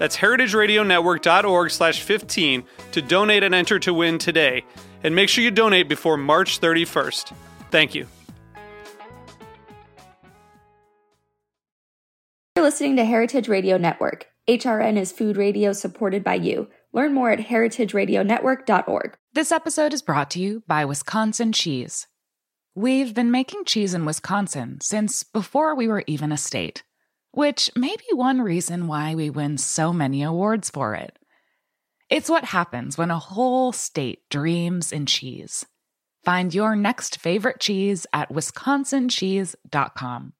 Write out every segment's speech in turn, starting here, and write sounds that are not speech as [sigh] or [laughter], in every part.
That's heritageradionetwork.org slash 15 to donate and enter to win today. And make sure you donate before March 31st. Thank you. You're listening to Heritage Radio Network. HRN is food radio supported by you. Learn more at heritageradionetwork.org. This episode is brought to you by Wisconsin Cheese. We've been making cheese in Wisconsin since before we were even a state which may be one reason why we win so many awards for it. It's what happens when a whole state dreams in cheese. Find your next favorite cheese at wisconsincheese.com.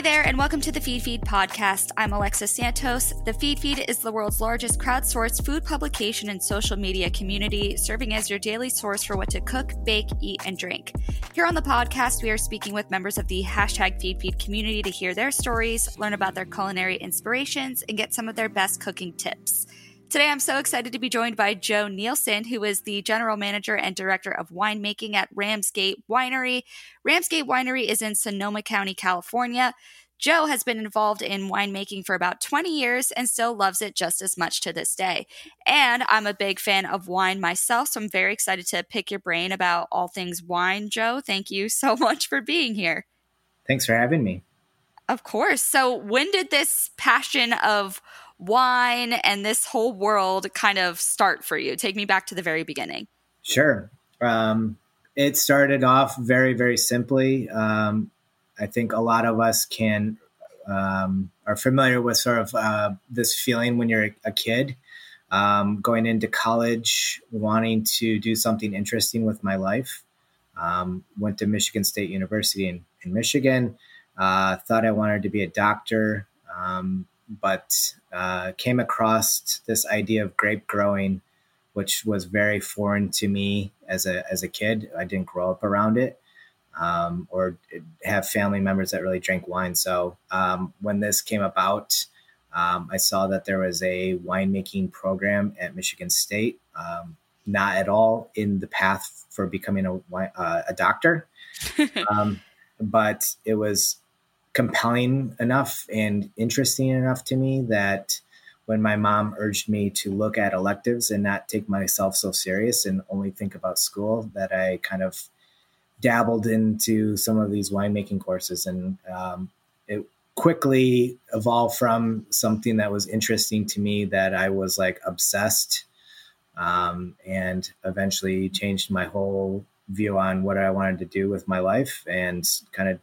Hey there, and welcome to the Feedfeed podcast. I'm Alexis Santos. The Feedfeed is the world's largest crowdsourced food publication and social media community, serving as your daily source for what to cook, bake, eat, and drink. Here on the podcast, we are speaking with members of the hashtag Feedfeed community to hear their stories, learn about their culinary inspirations, and get some of their best cooking tips. Today, I'm so excited to be joined by Joe Nielsen, who is the general manager and director of winemaking at Ram's Gate Winery. Ram's Gate Winery is in Sonoma County, California. Joe has been involved in winemaking for about 20 years and still loves it just as much to this day. And I'm a big fan of wine myself, so I'm very excited to pick your brain about all things wine. Joe, thank you so [laughs] much for being here. Thanks for having me. Of course. So, when did this passion of wine and this whole world kind of start for you? Take me back to the very beginning. Sure. Um, it started off very, very simply. Um, I think a lot of us can um, are familiar with sort of uh, this feeling when you're a kid, um, going into college, wanting to do something interesting with my life. Um, went to Michigan State University in, in Michigan. Uh, thought I wanted to be a doctor. Um, but uh, came across this idea of grape growing, which was very foreign to me as a as a kid. I didn't grow up around it, um, or have family members that really drank wine. So um, when this came about, um, I saw that there was a winemaking program at Michigan State. Um, not at all in the path for becoming a uh, a doctor, [laughs] um, but it was compelling enough and interesting enough to me that when my mom urged me to look at electives and not take myself so serious and only think about school, that I kind of dabbled into some of these winemaking courses. And um, it quickly evolved from something that was interesting to me that I was like obsessed um, and eventually changed my whole view on what I wanted to do with my life and kind of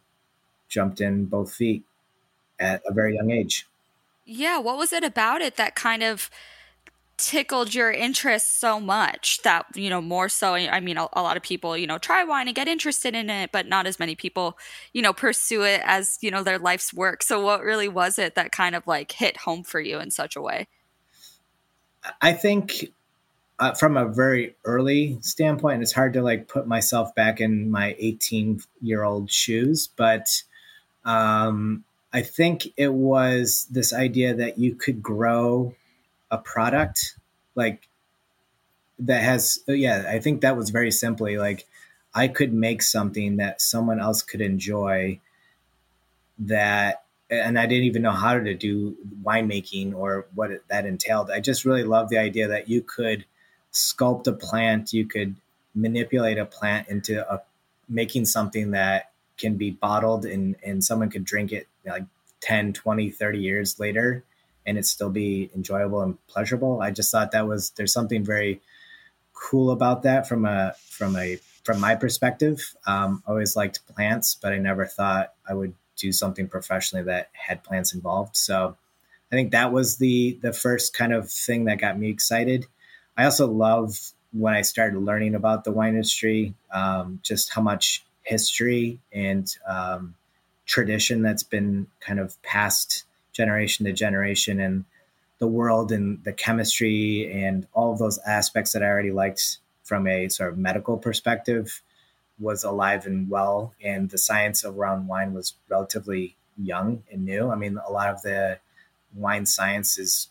jumped in both feet at a very young age. Yeah, what was it about it that kind of tickled your interest so much that you know more so i mean a, a, lot of people you know try wine and get interested in it but not as many people you know pursue it as you know their life's work so what really was it that kind of like hit home for you in such a way i think uh, from a very early standpoint it's hard to like put myself back in my 18 year old shoes but um, I think it was this idea that you could grow a product like that has, yeah, I think that was very simply like I could make something that someone else could enjoy that and I didn't even know how to do winemaking or what that entailed. I just really love the idea that you could sculpt a plant, you could manipulate a plant into a, making something that can be bottled and and someone could drink it like 10 20 30 years later and it still be enjoyable and pleasurable. I just thought that was there's something very cool about that from a from a from my perspective. Um, I always liked plants but i never thought i would do something professionally that had plants involved. So i think that was the the first kind of thing that got me excited. I also love when i started learning about the wine industry um, just how much history and um, tradition that's been kind of passed generation to generation and the world and the chemistry and all of those aspects that I already liked from a sort of medical perspective was alive and well and the science around wine was relatively young and new. I mean a lot of the wine science is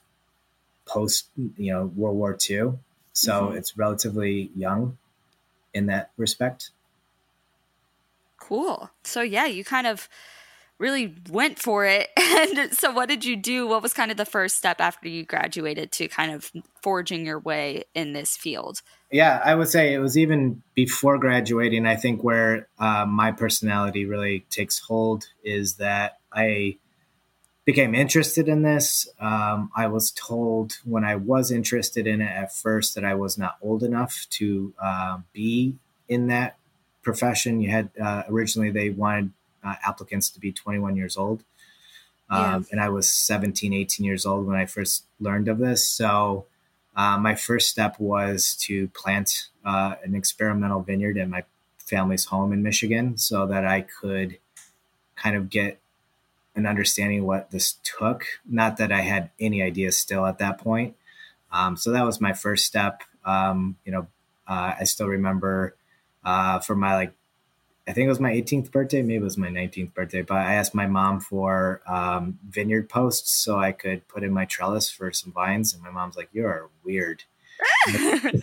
post you know World War II. So mm-hmm. it's relatively young in that respect. Cool. So yeah, you kind of really went for it. [laughs] And so what did you do? What was kind of the first step after you graduated to kind of forging your way in this field? Yeah, I would say it was even before graduating. I think where uh, my personality really takes hold is that I became interested in this. Um, I was told when I was interested in it at first that I was not old enough to uh, be in that profession. You had uh, originally they wanted uh, applicants to be 21 years old. Um, And I was 17, 18 years old when I first learned of this. So uh, my first step was to plant uh, an experimental vineyard in my family's home in Michigan so that I could kind of get an understanding what this took. Not that I had any idea still at that point. Um, so that was my first step. Um, you know, uh, I still remember uh, for my like I think it was my 18th birthday, maybe it was my 19th birthday, but I asked my mom for um, vineyard posts so I could put in my trellis for some vines. And my mom's like, You're weird. [laughs]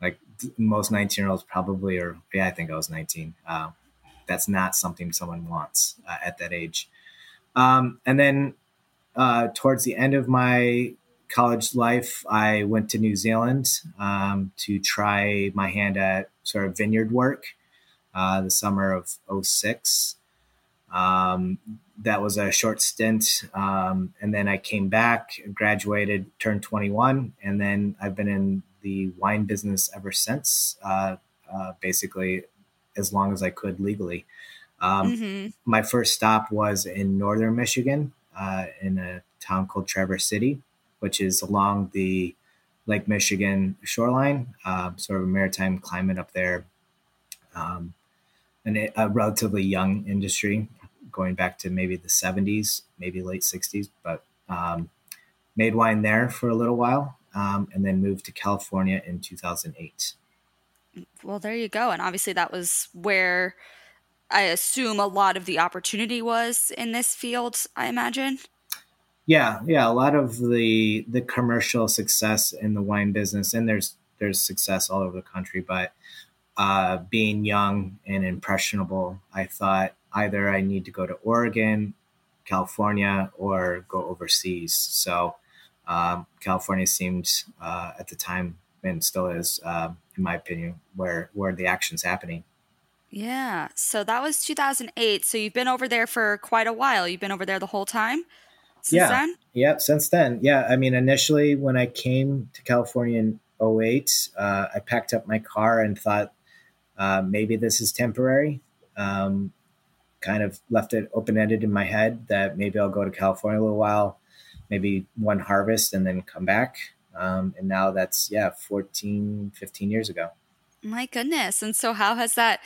like most 19 year olds probably, or yeah, I think I was 19. Uh, that's not something someone wants uh, at that age. Um, and then uh, towards the end of my college life, I went to New Zealand um, to try my hand at sort of vineyard work uh, the summer of 06. Um, that was a short stint. Um, and then I came back, graduated, turned 21, and then I've been in the wine business ever since, uh, uh, basically as long as I could legally. Um, mm-hmm. My first stop was in northern Michigan, uh, in a town called Traverse City, which is along the Lake Michigan shoreline, uh, sort of a maritime climate up there. Um, an, a relatively young industry, going back to maybe the 70s, maybe late 60s, but um, made wine there for a little while um, and then moved to California in 2008. Well, there you go. And obviously, that was where I assume a lot of the opportunity was in this field, I imagine. Yeah, yeah, a lot of the the commercial success in the wine business, and there's there's success all over the country, but uh, being young and impressionable, I thought either I need to go to Oregon, California, or go overseas. So um, California seemed uh, at the time and still is, uh, in my opinion, where where the action's happening. Yeah. So that was 2008. So you've been over there for quite a while. You've been over there the whole time. Yeah. Then? Yeah. Since then. Yeah. I mean, initially when I came to California in 08, uh, I packed up my car and thought uh, maybe this is temporary. Um, kind of left it open ended in my head that maybe I'll go to California a little while, maybe one harvest and then come back. Um, and now that's, yeah, 14, 15 years ago. My goodness. And so, how has that?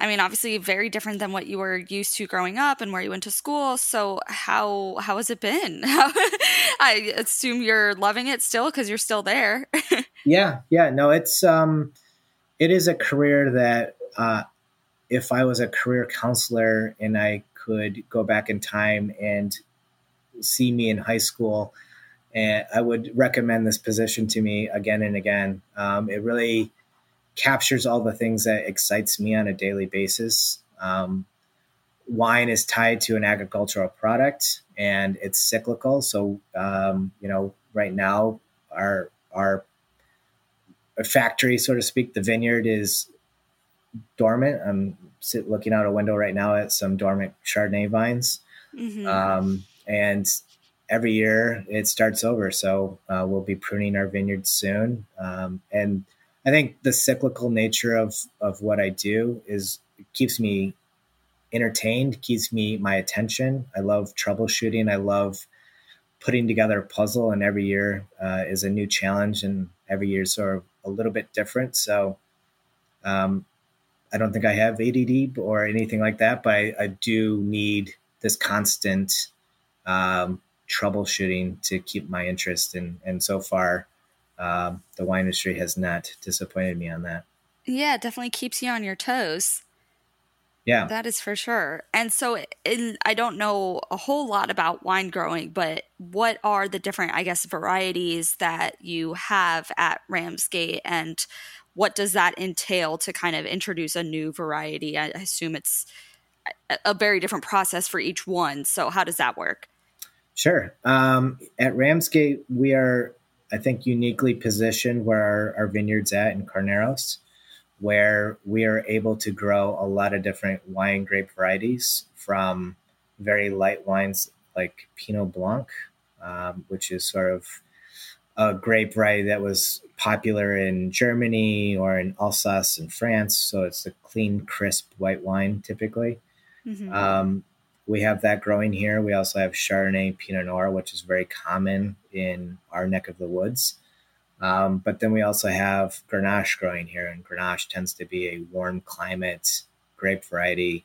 I mean, obviously, very different than what you were used to growing up and where you went to school. So, how how has it been? [laughs] I assume you're loving it still because you're still there. [laughs] yeah, yeah. No, it's um, it is a career that uh, if I was a career counselor and I could go back in time and see me in high school, and I would recommend this position to me again and again. Um, it really captures all the things that excites me on a daily basis. Um, wine is tied to an agricultural product and it's cyclical. So, um, you know, right now our our factory, so to speak. The vineyard is dormant. I'm sit, looking out a window right now at some dormant Chardonnay vines. Mm-hmm. Um, and every year it starts over. So uh, we'll be pruning our vineyard soon. Um, and I think the cyclical nature of, of what I do is keeps me entertained, keeps me my attention. I love troubleshooting. I love putting together a puzzle, and every year uh, is a new challenge, and every year is sort of a little bit different. So um, I don't think I have ADD or anything like that, but I, I do need this constant um, troubleshooting to keep my interest. And and so far, um, the wine industry has not disappointed me on that. Yeah, definitely keeps you on your toes. Yeah, that is for sure. And so, in, I don't know a whole lot about wine growing, but what are the different, I guess, varieties that you have at Ram's Gate, and what does that entail to kind of introduce a new variety? I assume it's a very different process for each one. So, how does that work? Sure. Um, at Ram's Gate, we are, I think, uniquely positioned where our, our vineyard's at in Carneros, where we are able to grow a lot of different wine grape varieties from very light wines like Pinot Blanc, um, which is sort of a grape variety that was popular in Germany or in Alsace in France. So it's a clean, crisp white wine typically. Mm-hmm. Um, we have that growing here. We also have Chardonnay, Pinot Noir, which is very common in our neck of the woods. Um, but then we also have Grenache growing here, and Grenache tends to be a warm climate grape variety.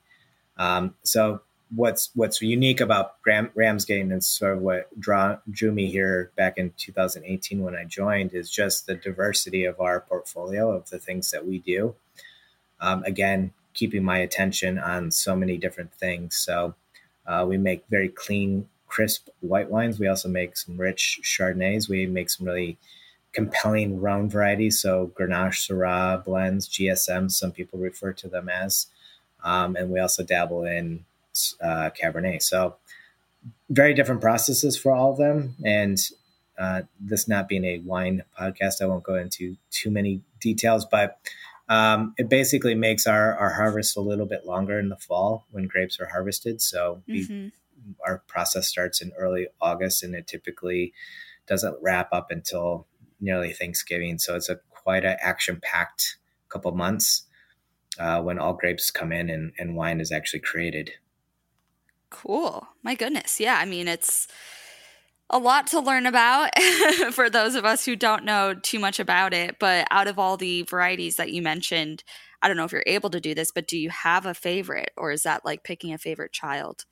Um, so what's what's unique about Ram, Ram's Gate and sort of what draw, drew me here back in 2018 when I joined is just the diversity of our portfolio of the things that we do. Um, again, keeping my attention on so many different things. So uh, we make very clean, crisp white wines. We also make some rich Chardonnays. We make some really compelling round varieties. So Grenache, Syrah blends, GSM, some people refer to them as. Um, and we also dabble in uh, Cabernet. So very different processes for all of them. And uh, this not being a wine podcast, I won't go into too many details, but um, it basically makes our, our harvest a little bit longer in the fall when grapes are harvested. So mm-hmm. our process starts in early August and it typically doesn't wrap up until nearly Thanksgiving. So it's a quite an action packed couple months uh, when all grapes come in and, and wine is actually created. Cool. My goodness. Yeah. I mean, it's a lot to learn about [laughs] for those of us who don't know too much about it. But out of all the varieties that you mentioned, I don't know if you're able to do this, but do you have a favorite or is that like picking a favorite child?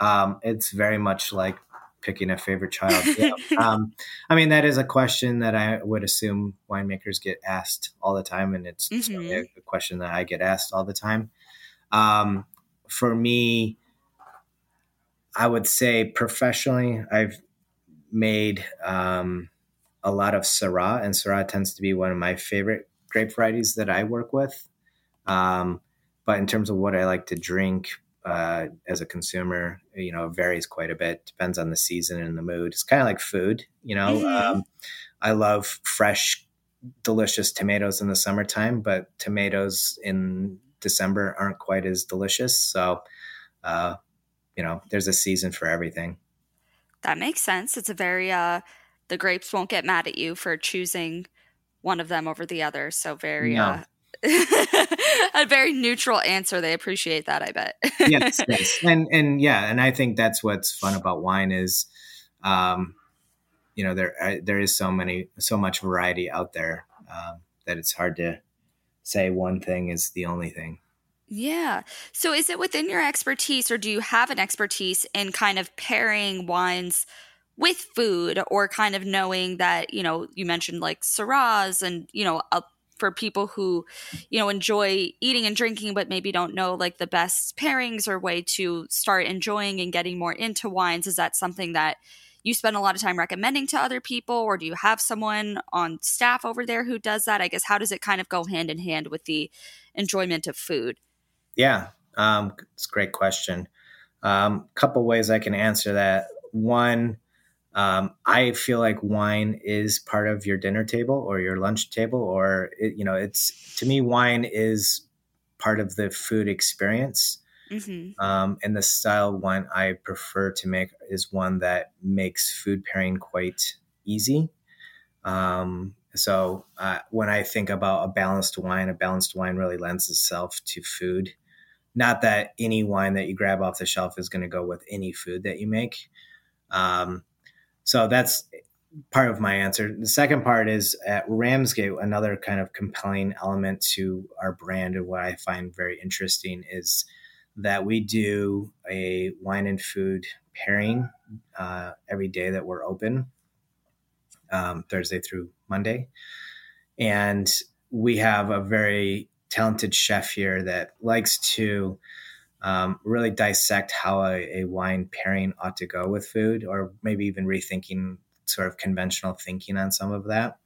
Um, it's very much like picking a favorite child. Yeah. [laughs] um, I mean, that is a question that I would assume winemakers get asked all the time. And it's mm-hmm. a, a, question that I get asked all the time. Um, for me, I would say professionally, I've made um, a lot of Syrah, and Syrah tends to be one of my favorite grape varieties that I work with. Um, but in terms of what I like to drink uh, as a consumer, you know, varies quite a bit. Depends on the season and the mood. It's kind of like food, you know. Mm-hmm. Um, I love fresh, delicious tomatoes in the summertime, but tomatoes in December aren't quite as delicious. So, uh, you know, there's a season for everything. That makes sense. It's a very uh the grapes won't get mad at you for choosing one of them over the other. So very no. uh [laughs] a very neutral answer. They appreciate that, I bet. yes, [laughs] yes. And and yeah, and I think that's what's fun about wine is um you know there there is so many so much variety out there um, that it's hard to say one thing is the only thing. Yeah. So is it within your expertise or do you have an expertise in kind of pairing wines with food or kind of knowing that, you know, you mentioned like Syrahs and, you know, for people who, you know, enjoy eating and drinking but maybe don't know like the best pairings or way to start enjoying and getting more into wines, is that something that you spend a lot of time recommending to other people or do you have someone on staff over there who does that? I guess how does it kind of go hand in hand with the enjoyment of food? Yeah, um, it's a great question. A um, couple ways I can answer that. One, um, I feel like wine is part of your dinner table or your lunch table, or it, you know, it's to me, wine is part of the food experience. Mm-hmm. Um, and the style one I prefer to make is one that makes food pairing quite easy. Um, so uh, when I think about a balanced wine, a balanced wine really lends itself to food. Not that any wine that you grab off the shelf is going to go with any food that you make. Um, so that's part of my answer. The second part is at Ram's Gate, another kind of compelling element to our brand and what I find very interesting is that we do a wine and food pairing uh, every day that we're open, um, Thursday through Monday. And we have a very talented chef here that likes to um, really dissect how a, a, wine pairing ought to go with food, or maybe even rethinking sort of conventional thinking on some of that.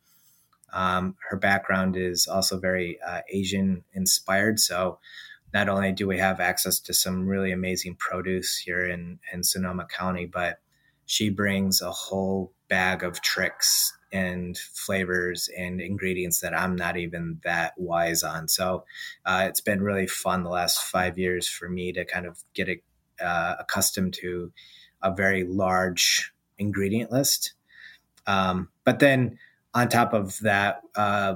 Um, her background is also very uh, Asian inspired. So not only do we have access to some really amazing produce here in, in Sonoma County, but she brings a whole bag of tricks and flavors and ingredients that I'm not even that wise on. So uh, it's been really fun the last five years for me to kind of get a, uh, accustomed to a very large ingredient list. Um, but then on top of that, uh,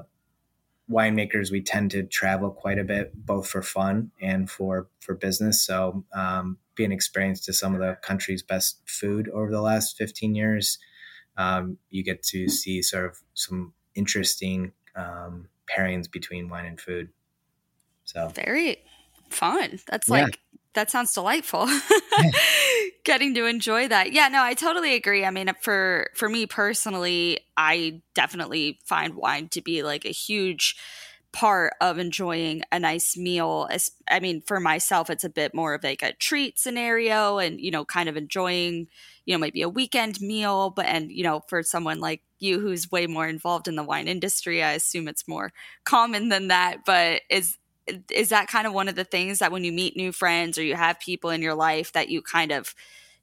winemakers we tend to travel quite a bit, both for fun and for for business. So um, being experienced to some of the country's best food over the last 15 years, um, you get to see sort of some interesting um, pairings between wine and food. So very fun. That's yeah. like that sounds delightful. [laughs] Getting to enjoy that. Yeah, no, I totally agree. I mean, for for me personally, I definitely find wine to be like a huge part of enjoying a nice meal. I mean, for myself, it's a bit more of like a treat scenario and, you know, kind of enjoying, you know, maybe a weekend meal. But, and, you know, for someone like you who's way more involved in the wine industry, I assume it's more common than that. But is, is that kind of one of the things that when you meet new friends or you have people in your life that you kind of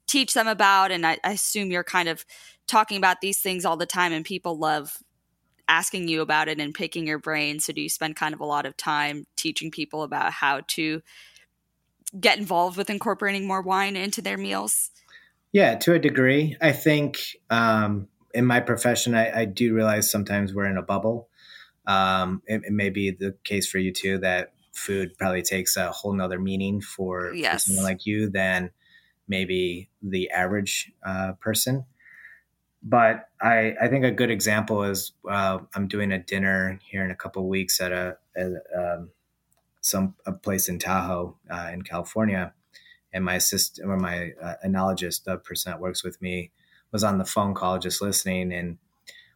teach them about and I, I, assume you're kind of talking about these things all the time and people love asking you about it and picking your brain so do you spend kind of a lot of time teaching people about how to get involved with incorporating more wine into their meals yeah to a degree i think um, in my profession I, I do realize sometimes we're in a bubble um, it, it, may be the case for you too that food probably takes a whole nother meaning for, yes. for someone like you than maybe the average uh, person. But I, I think a good example is uh, I'm doing a dinner here in a couple of weeks at a, a um, some a place in Tahoe uh, in California, and my assistant or my uh, enologist, the person that works with me, was on the phone call just listening, and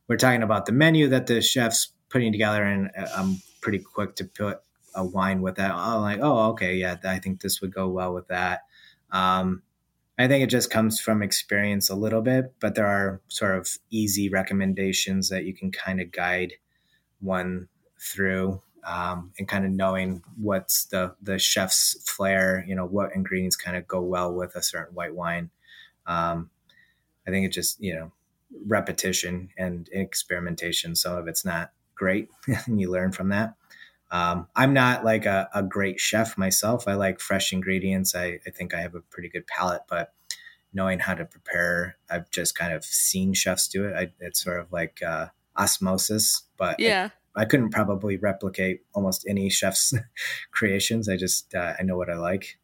we're talking about the menu that the chef's putting together, and uh, I'm pretty quick to put a wine with that. I'm like, oh, okay, yeah, I think this would go well with that. Um, I think it just comes from experience a little bit, but there are sort of easy recommendations that you can kind of guide one through um, and kind of knowing what's the the chef's flair, you know, what ingredients kind of go well with a certain white wine. Um, I think it just you know repetition and experimentation. Some of it's not great, [laughs] and you learn from that. Um, I'm not like a, a, great chef myself. I like fresh ingredients. I, I, think I have a pretty good palate, but knowing how to prepare, I've just kind of seen chefs do it. I, it's sort of like uh, osmosis, but yeah. I, I, couldn't probably replicate almost any chef's [laughs] creations. I just uh, I know what I like.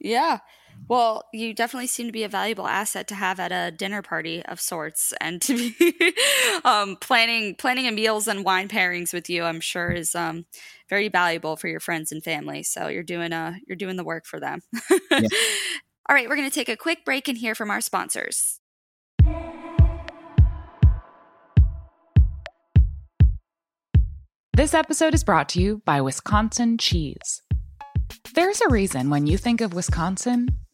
Yeah. Well, you definitely seem to be a valuable asset to have at a dinner party of sorts, and to be [laughs] um, planning planning a meals and wine pairings with you. I'm sure is um, very valuable for your friends and family. So you're doing a uh, you're doing the work for them. yeah. [laughs] All right, we're going to take a quick break and hear from our sponsors. This episode is brought to you by Wisconsin Cheese. There's a reason when you think of Wisconsin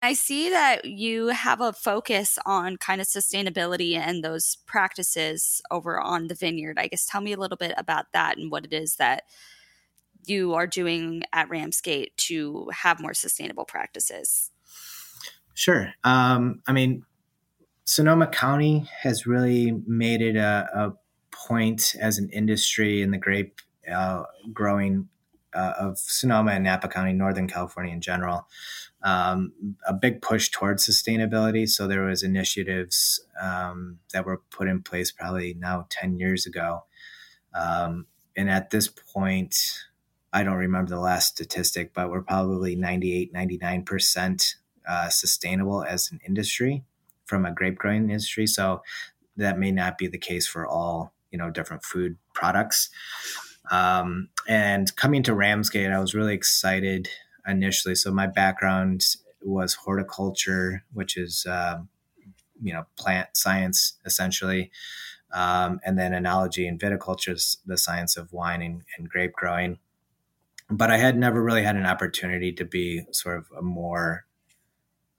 I see that you have a focus on kind of sustainability and those practices over on the vineyard. I guess tell me a little bit about that and what it is that you are doing at Ram's Gate to have more sustainable practices. Sure. Um, I mean, Sonoma County has really made it a, a point as an industry in the grape uh, growing uh, of Sonoma and Napa County, Northern California in general, um, a big push towards sustainability. So there was initiatives um, that were put in place probably now 10 years ago. Um, and at this point, I don't remember the last statistic, but we're probably 98, 99% uh, sustainable as an industry from a grape growing industry. So that may not be the case for all, you know, different food products. Um, and coming to Ram's Gate, I was really excited initially. So my background was horticulture, which is, uh, you know, plant science essentially. Um, and then enology and viticulture is the science of wine and, and grape growing. But I had never really had an opportunity to be sort of a more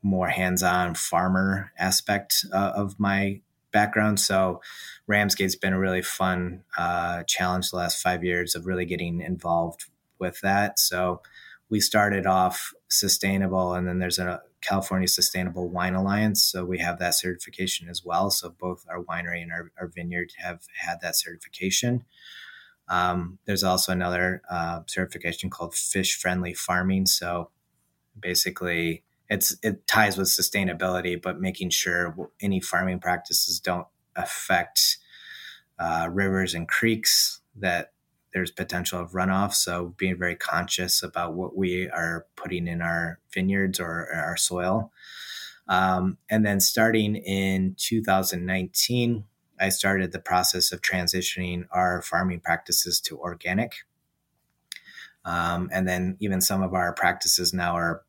more hands-on farmer aspect uh, of my background. So Ram's Gate's been a really fun uh, challenge the last five years of really getting involved with that. So we started off sustainable, and then there's a California Sustainable Wine Alliance. So we have that certification as well. So both our winery and our, our vineyard have had that certification. Um, there's also another uh, certification called Fish Friendly Farming. So basically, it's it ties with sustainability, but making sure any farming practices don't affect uh, rivers and creeks that there's potential of runoff. So being very conscious about what we are putting in our vineyards or our soil. Um, and then starting in 2019, I started the process of transitioning our farming practices to organic. Um, and then even some of our practices now are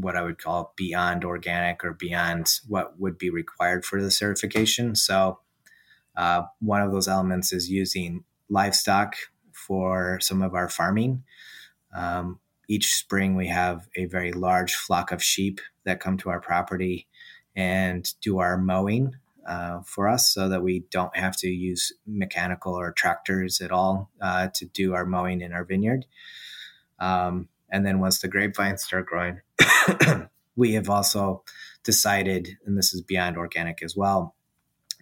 what I would call beyond organic or beyond what would be required for the certification. So, uh, one of those elements is using livestock for some of our farming. Um, each spring, we have a very large flock of sheep that come to our property and do our mowing uh, for us so that we don't have to use mechanical or tractors at all uh, to do our mowing in our vineyard. Um, and then once the grapevines start growing, [coughs] we have also decided, and this is beyond organic as well,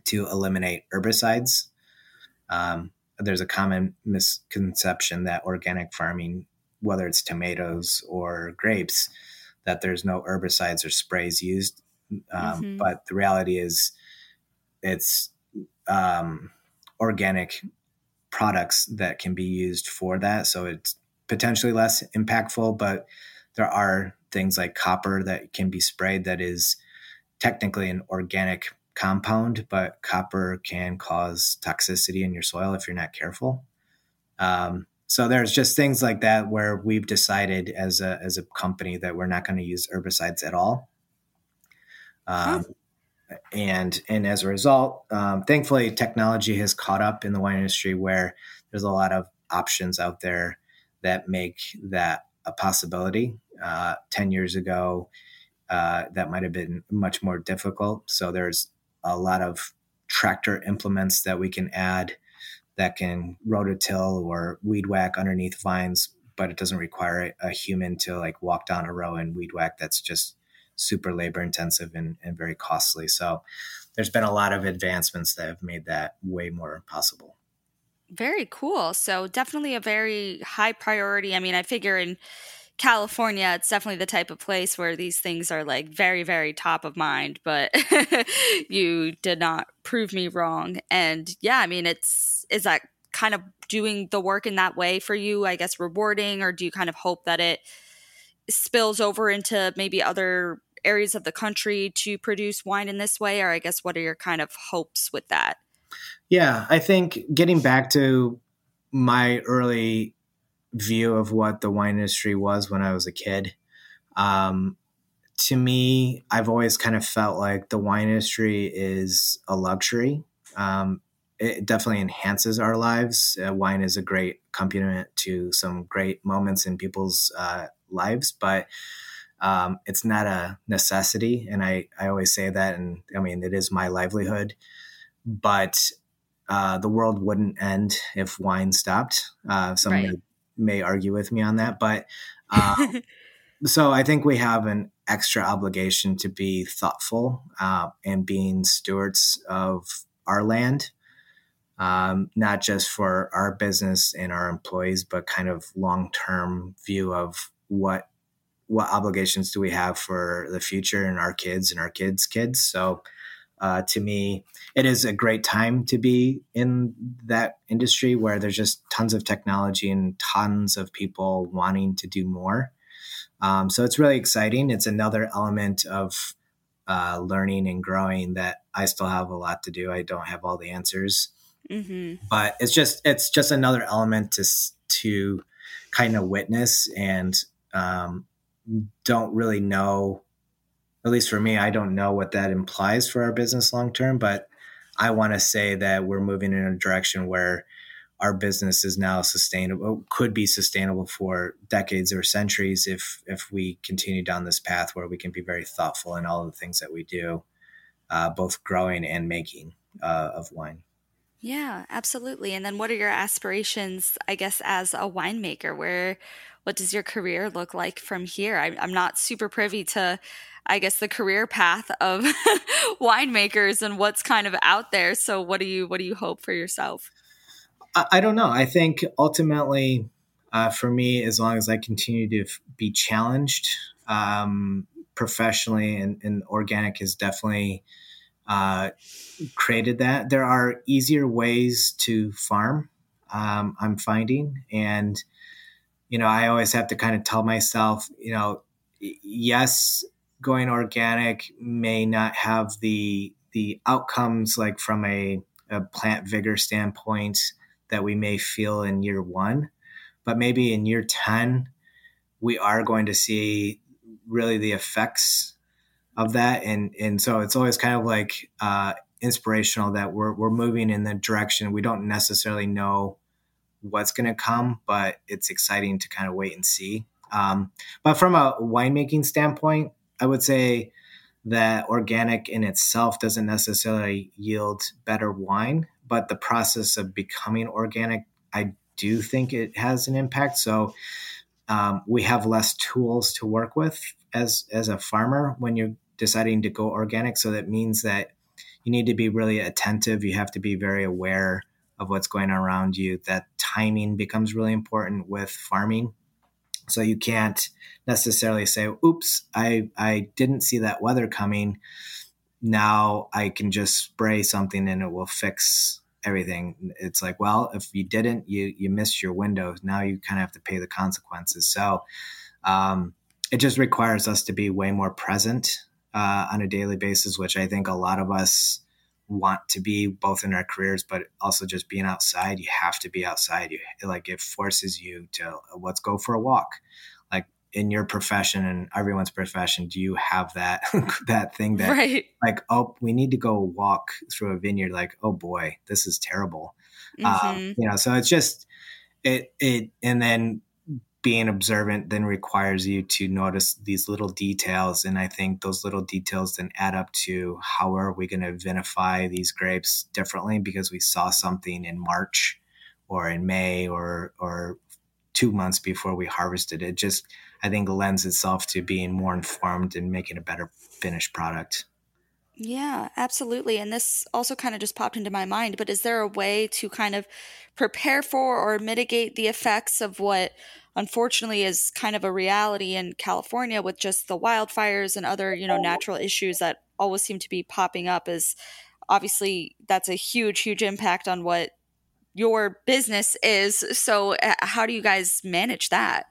to eliminate herbicides. Um, there's a common misconception that organic farming, whether it's tomatoes or grapes, that there's no herbicides or sprays used. Um, mm-hmm. But the reality is, it's um, organic products that can be used for that. So it's potentially less impactful, but there are things like copper that can be sprayed that is technically an organic compound, but copper can cause toxicity in your soil if you're not careful. Um, so there's just things like that where we've decided as a as a company that we're not going to use herbicides at all. Um, and and as a result, um, thankfully, technology has caught up in the wine industry where there's a lot of options out there that make that a possibility. Uh, Ten years ago, uh, that might have been much more difficult. So there's a lot of tractor implements that we can add that can rototill or weed whack underneath vines, but it doesn't require a, a human to like walk down a row and weed whack. That's just super labor intensive and, and very costly. So there's been a lot of advancements that have made that way more possible. Very cool. So definitely a very high priority. I mean, I figure in California, it's definitely the type of place where these things are like very, very top of mind, but [laughs] you did not prove me wrong. And yeah, I mean, it's, is that kind of doing the work in that way for you, I guess, rewarding, or do you kind of hope that it spills over into maybe other areas of the country to produce wine in this way? Or I guess what are your kind of hopes with that? Yeah, I think getting back to my early view of what the wine industry was when I was a kid, um, to me, I've always kind of felt like the wine industry is a luxury. Um, it definitely enhances our lives. Uh, wine is a great accompaniment to some great moments in people's uh, lives, but um, it's not a necessity. And I, I always say that. And I mean, it is my livelihood, but uh, the world wouldn't end if wine stopped. Uh, right. May, argue with me on that, but [laughs] um, so I think we have an extra obligation to be thoughtful uh, and being stewards of our land, um, not just for our business and our employees, but kind of long term view of what what obligations do we have for the future and our kids and our kids' kids. So. Uh, to me, it is a great time to be in that industry where there's just tons of technology and tons of people wanting to do more. Um, so it's really exciting. It's another element of uh, learning and growing that I still have a lot to do. I don't have all the answers, mm-hmm. but it's just it's just another element to to kind of witness and um, don't really know. At least for me, I don't know what that implies for our business long term, but I want to say that we're moving in a direction where our business is now sustainable could be sustainable for decades or centuries if if we continue down this path where we can be very thoughtful in all the things that we do uh, both growing and making uh, of wine. Yeah absolutely. And then what are your aspirations i guess as a winemaker? Where what does your career look like from here? I, i'm not super privy to I guess the career path of [laughs] winemakers and what's kind of out there. So what do you what do you hope for yourself? I, I don't know. I think ultimately, uh, for me, as long as I continue to f- be challenged um, professionally, and, and, organic has definitely uh, created that. There are easier ways to farm. Um, I'm finding, and you know, I always have to kind of tell myself, you know, yes, going organic may not have the the outcomes like from a, a plant vigor standpoint that we may feel in year one, but maybe in year 10, we are going to see really the effects of that. And, and so it's always kind of like uh, inspirational that we're, we're moving in the direction we don't necessarily know what's going to come, but it's exciting to kind of wait and see. Um, but from a winemaking standpoint, I would say that organic in itself doesn't necessarily yield better wine but the process of becoming organic, I do think it has an impact. So um, we have less tools to work with as as a farmer when you're deciding to go organic. So that means that you need to be really attentive. You have to be very aware of what's going on around you. That timing becomes really important with farming. So you can't necessarily say, "Oops, I I didn't see that weather coming." now I can just spray something and it will fix everything. It's like, well, if you didn't, you you missed your window. Now you kind of have to pay the consequences. So um, it just requires us to be way more present uh, on a daily basis, which I think a lot of us want to be both in our careers, but also just being outside. You have to be outside. You like it forces you to let's go for a walk Like in your profession and everyone's profession do you have that [laughs] that thing that right. like oh we need to go walk through a vineyard like oh boy this is terrible um, mm-hmm. um, you know so it's just it it and then being observant then requires you to notice these little details and i think those little details then add up to how are we going to vinify these grapes differently because we saw something in march or in may or or two months before we harvested it just I think lends itself to being more informed and making a better finished product. Yeah, absolutely. And this also kind of just popped into my mind, but is there a way to kind of prepare for or mitigate the effects of what unfortunately is kind of a reality in California with just the wildfires and other, you know, natural issues that always seem to be popping up is obviously that's a huge huge impact on what your business is. So how do you guys manage that?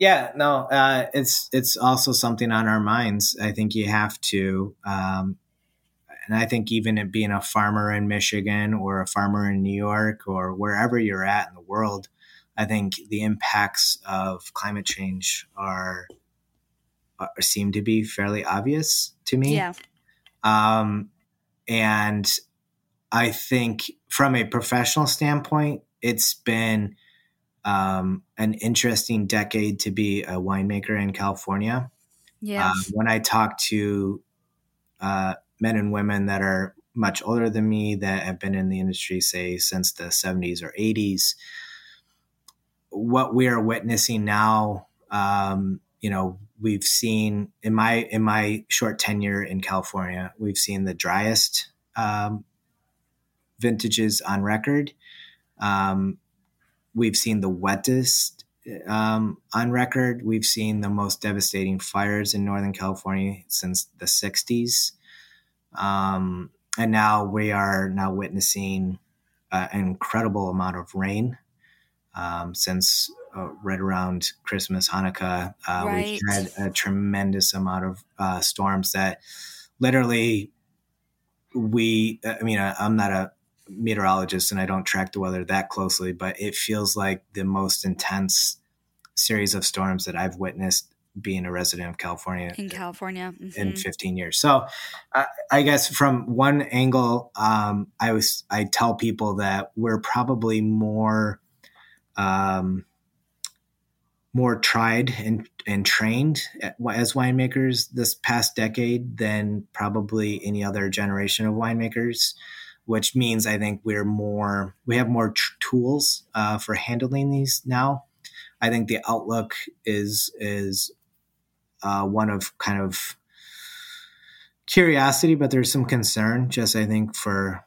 Yeah, no, uh, it's it's also something on our minds. I think you have to, um, and I think even it being a farmer in Michigan or a farmer in New York or wherever you're at in the world, I think the impacts of climate change are, are seem to be fairly obvious to me. Yeah. Um, and I think from a professional standpoint, it's been um, an interesting decade to be a winemaker in California. Yeah. Um, when I talk to uh, men and women that are much older than me that have been in the industry, say, since the 70s or 80s, what we are witnessing now, um, you know, we've seen in my in my short tenure in California, we've seen the driest um, vintages on record. Um, we've seen the wettest um, on record. We've seen the most devastating fires in Northern California since the 60s. Um, and now we are now witnessing uh, an incredible amount of rain um, since uh, right around Christmas, Hanukkah. Uh, Right. We've had a tremendous amount of uh, storms that literally we, I mean, I'm not a meteorologist and I don't track the weather that closely, but it feels like the most intense series of storms that I've witnessed being a resident of California in California. in Mhm. 15 years. So I, I guess from one angle, um, I was, I tell people that we're probably more, um, more tried and, and trained as winemakers this past decade than probably any other generation of winemakers, which means I think we're more, we have more tr- tools uh, for handling these now. I think the outlook is, is uh, one of kind of curiosity, but there's some concern, just I think for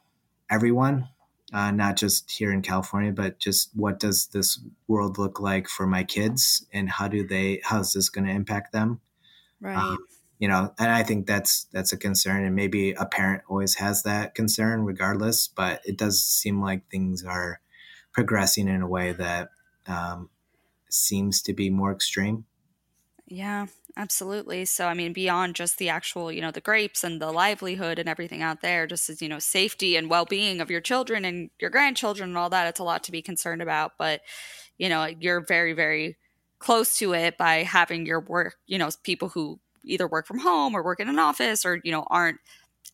everyone, uh, not just here in California, but just what does this world look like for my kids, and how do they? How's this going to impact them? Right. Um, you know, and I think that's that's a concern, and maybe a parent always has that concern, regardless. But it does seem like things are progressing in a way that um, seems to be more extreme. Yeah, absolutely. So, I mean, beyond just the actual, you know, the grapes and the livelihood and everything out there, just as, you know, safety and well being of your children and your grandchildren and all that, it's a lot to be concerned about. But, you know, you're very, very close to it by having your work, you know, people who either work from home or work in an office or, you know, aren't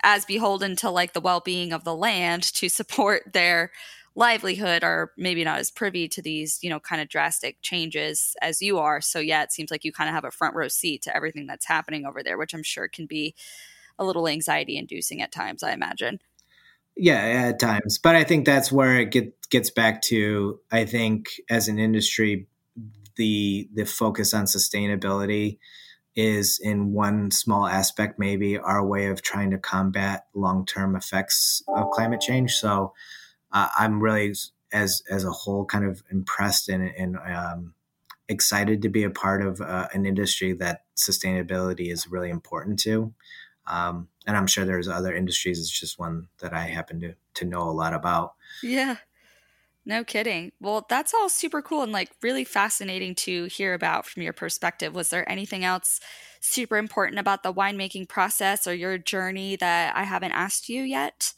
as beholden to like the well being of the land to [laughs] support their livelihood are maybe not as privy to these, you know, kind of drastic changes as you are. So yeah, it seems like you kind of have a front row seat to everything that's happening over there, which I'm sure can be a little anxiety inducing at times, I imagine. Yeah, at times, but I think that's where it get, gets back to. I think as an industry, the the focus on sustainability is in one small aspect, maybe our way of trying to combat long term effects of climate change. So uh, I'm really, as as a whole, kind of impressed and, and um, excited to be a part of uh, an industry that sustainability is really important to. Um, and I'm sure there's other industries. It's just one that I happen to to know a lot about. Yeah. No kidding. Well, that's all super cool and like really fascinating to hear about from your perspective. Was there anything else super important about the winemaking process or your journey that I haven't asked you yet?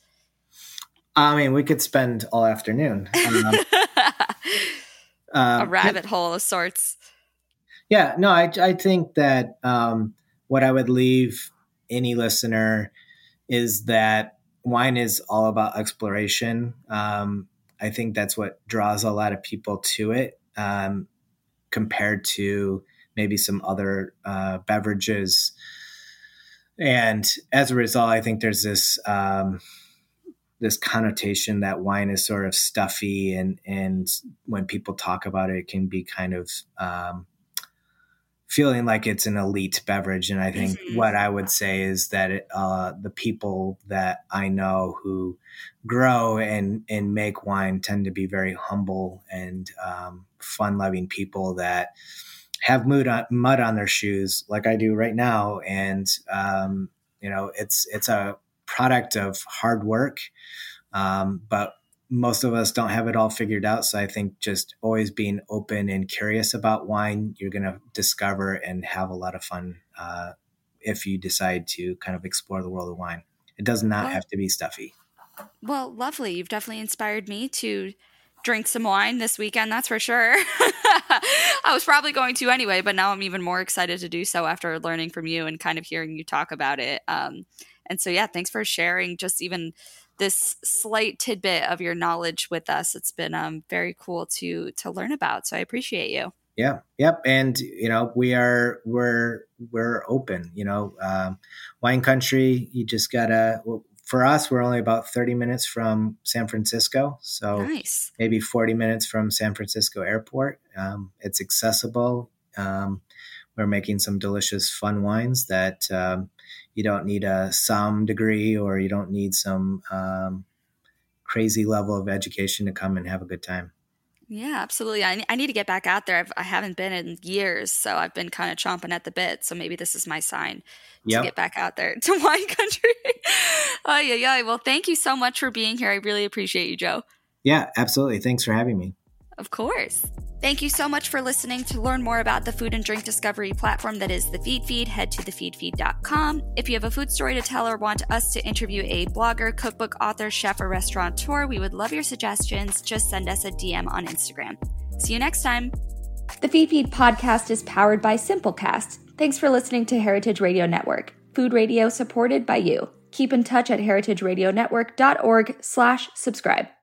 I mean, we could spend all afternoon. [laughs] Um, [laughs] a um, rabbit hole of sorts. Yeah, no, I, I think that um, what I would leave any listener is that wine is all about exploration. Um, I think that's what draws a lot of people to it um, compared to maybe some other uh, beverages. And as a result, I think there's this um, this connotation that wine is sort of stuffy, and and when people talk about it, it can be kind of um, feeling like it's an elite beverage. And I think Mhm. what I would say is that it, uh, the people that I know who grow and and make wine tend to be very humble and um, fun loving people that have mud on, mud on their shoes like I do right now. And um, you know, it's it's a product of hard work, um, but most of us don't have it all figured out. So I think just always being open and curious about wine, you're going to discover and have a lot of fun uh, if you decide to kind of explore the world of wine. It does not well, have to be stuffy. Well, lovely. You've definitely inspired me to drink some wine this weekend, that's for sure. [laughs] I was probably going to anyway, but now I'm even more excited to do so after learning from you and kind of hearing you talk about it. Um, and so, yeah, thanks for sharing just even this slight tidbit of your knowledge with us. It's been um, very cool to to learn about. So I appreciate you. Yeah. Yep. And you know, we are we're we're open. You know, um, wine country. You just gotta. Well, for us, we're only about thirty minutes from San Francisco, so nice. maybe forty minutes from San Francisco Airport. Um, it's accessible. Um, we're making some delicious, fun wines that um, you don't need a some degree or you don't need some um, crazy level of education to come and have a good time. Yeah, absolutely. I, I need to get back out there. I've, I have not been in years, so I've been kind of chomping at the bit. So maybe this is my sign yep. to get back out there [laughs] to wine country. oh, yeah, yeah. Well, thank you so much for being here. I really appreciate you, Joe. Yeah, absolutely. Thanks for having me. Of course. Thank you so much for listening. To learn more about the food and drink discovery platform that is the Feedfeed, head to thefeedfeed.com. If you have a food story to tell or want us to interview a blogger, cookbook author, chef, or restaurateur, we would love your suggestions. Just send us a DM on Instagram. See you next time. The Feedfeed podcast is powered by Simplecast. Thanks for listening to Heritage Radio Network, food radio supported by you. Keep in touch at heritageradionetwork.org slash subscribe.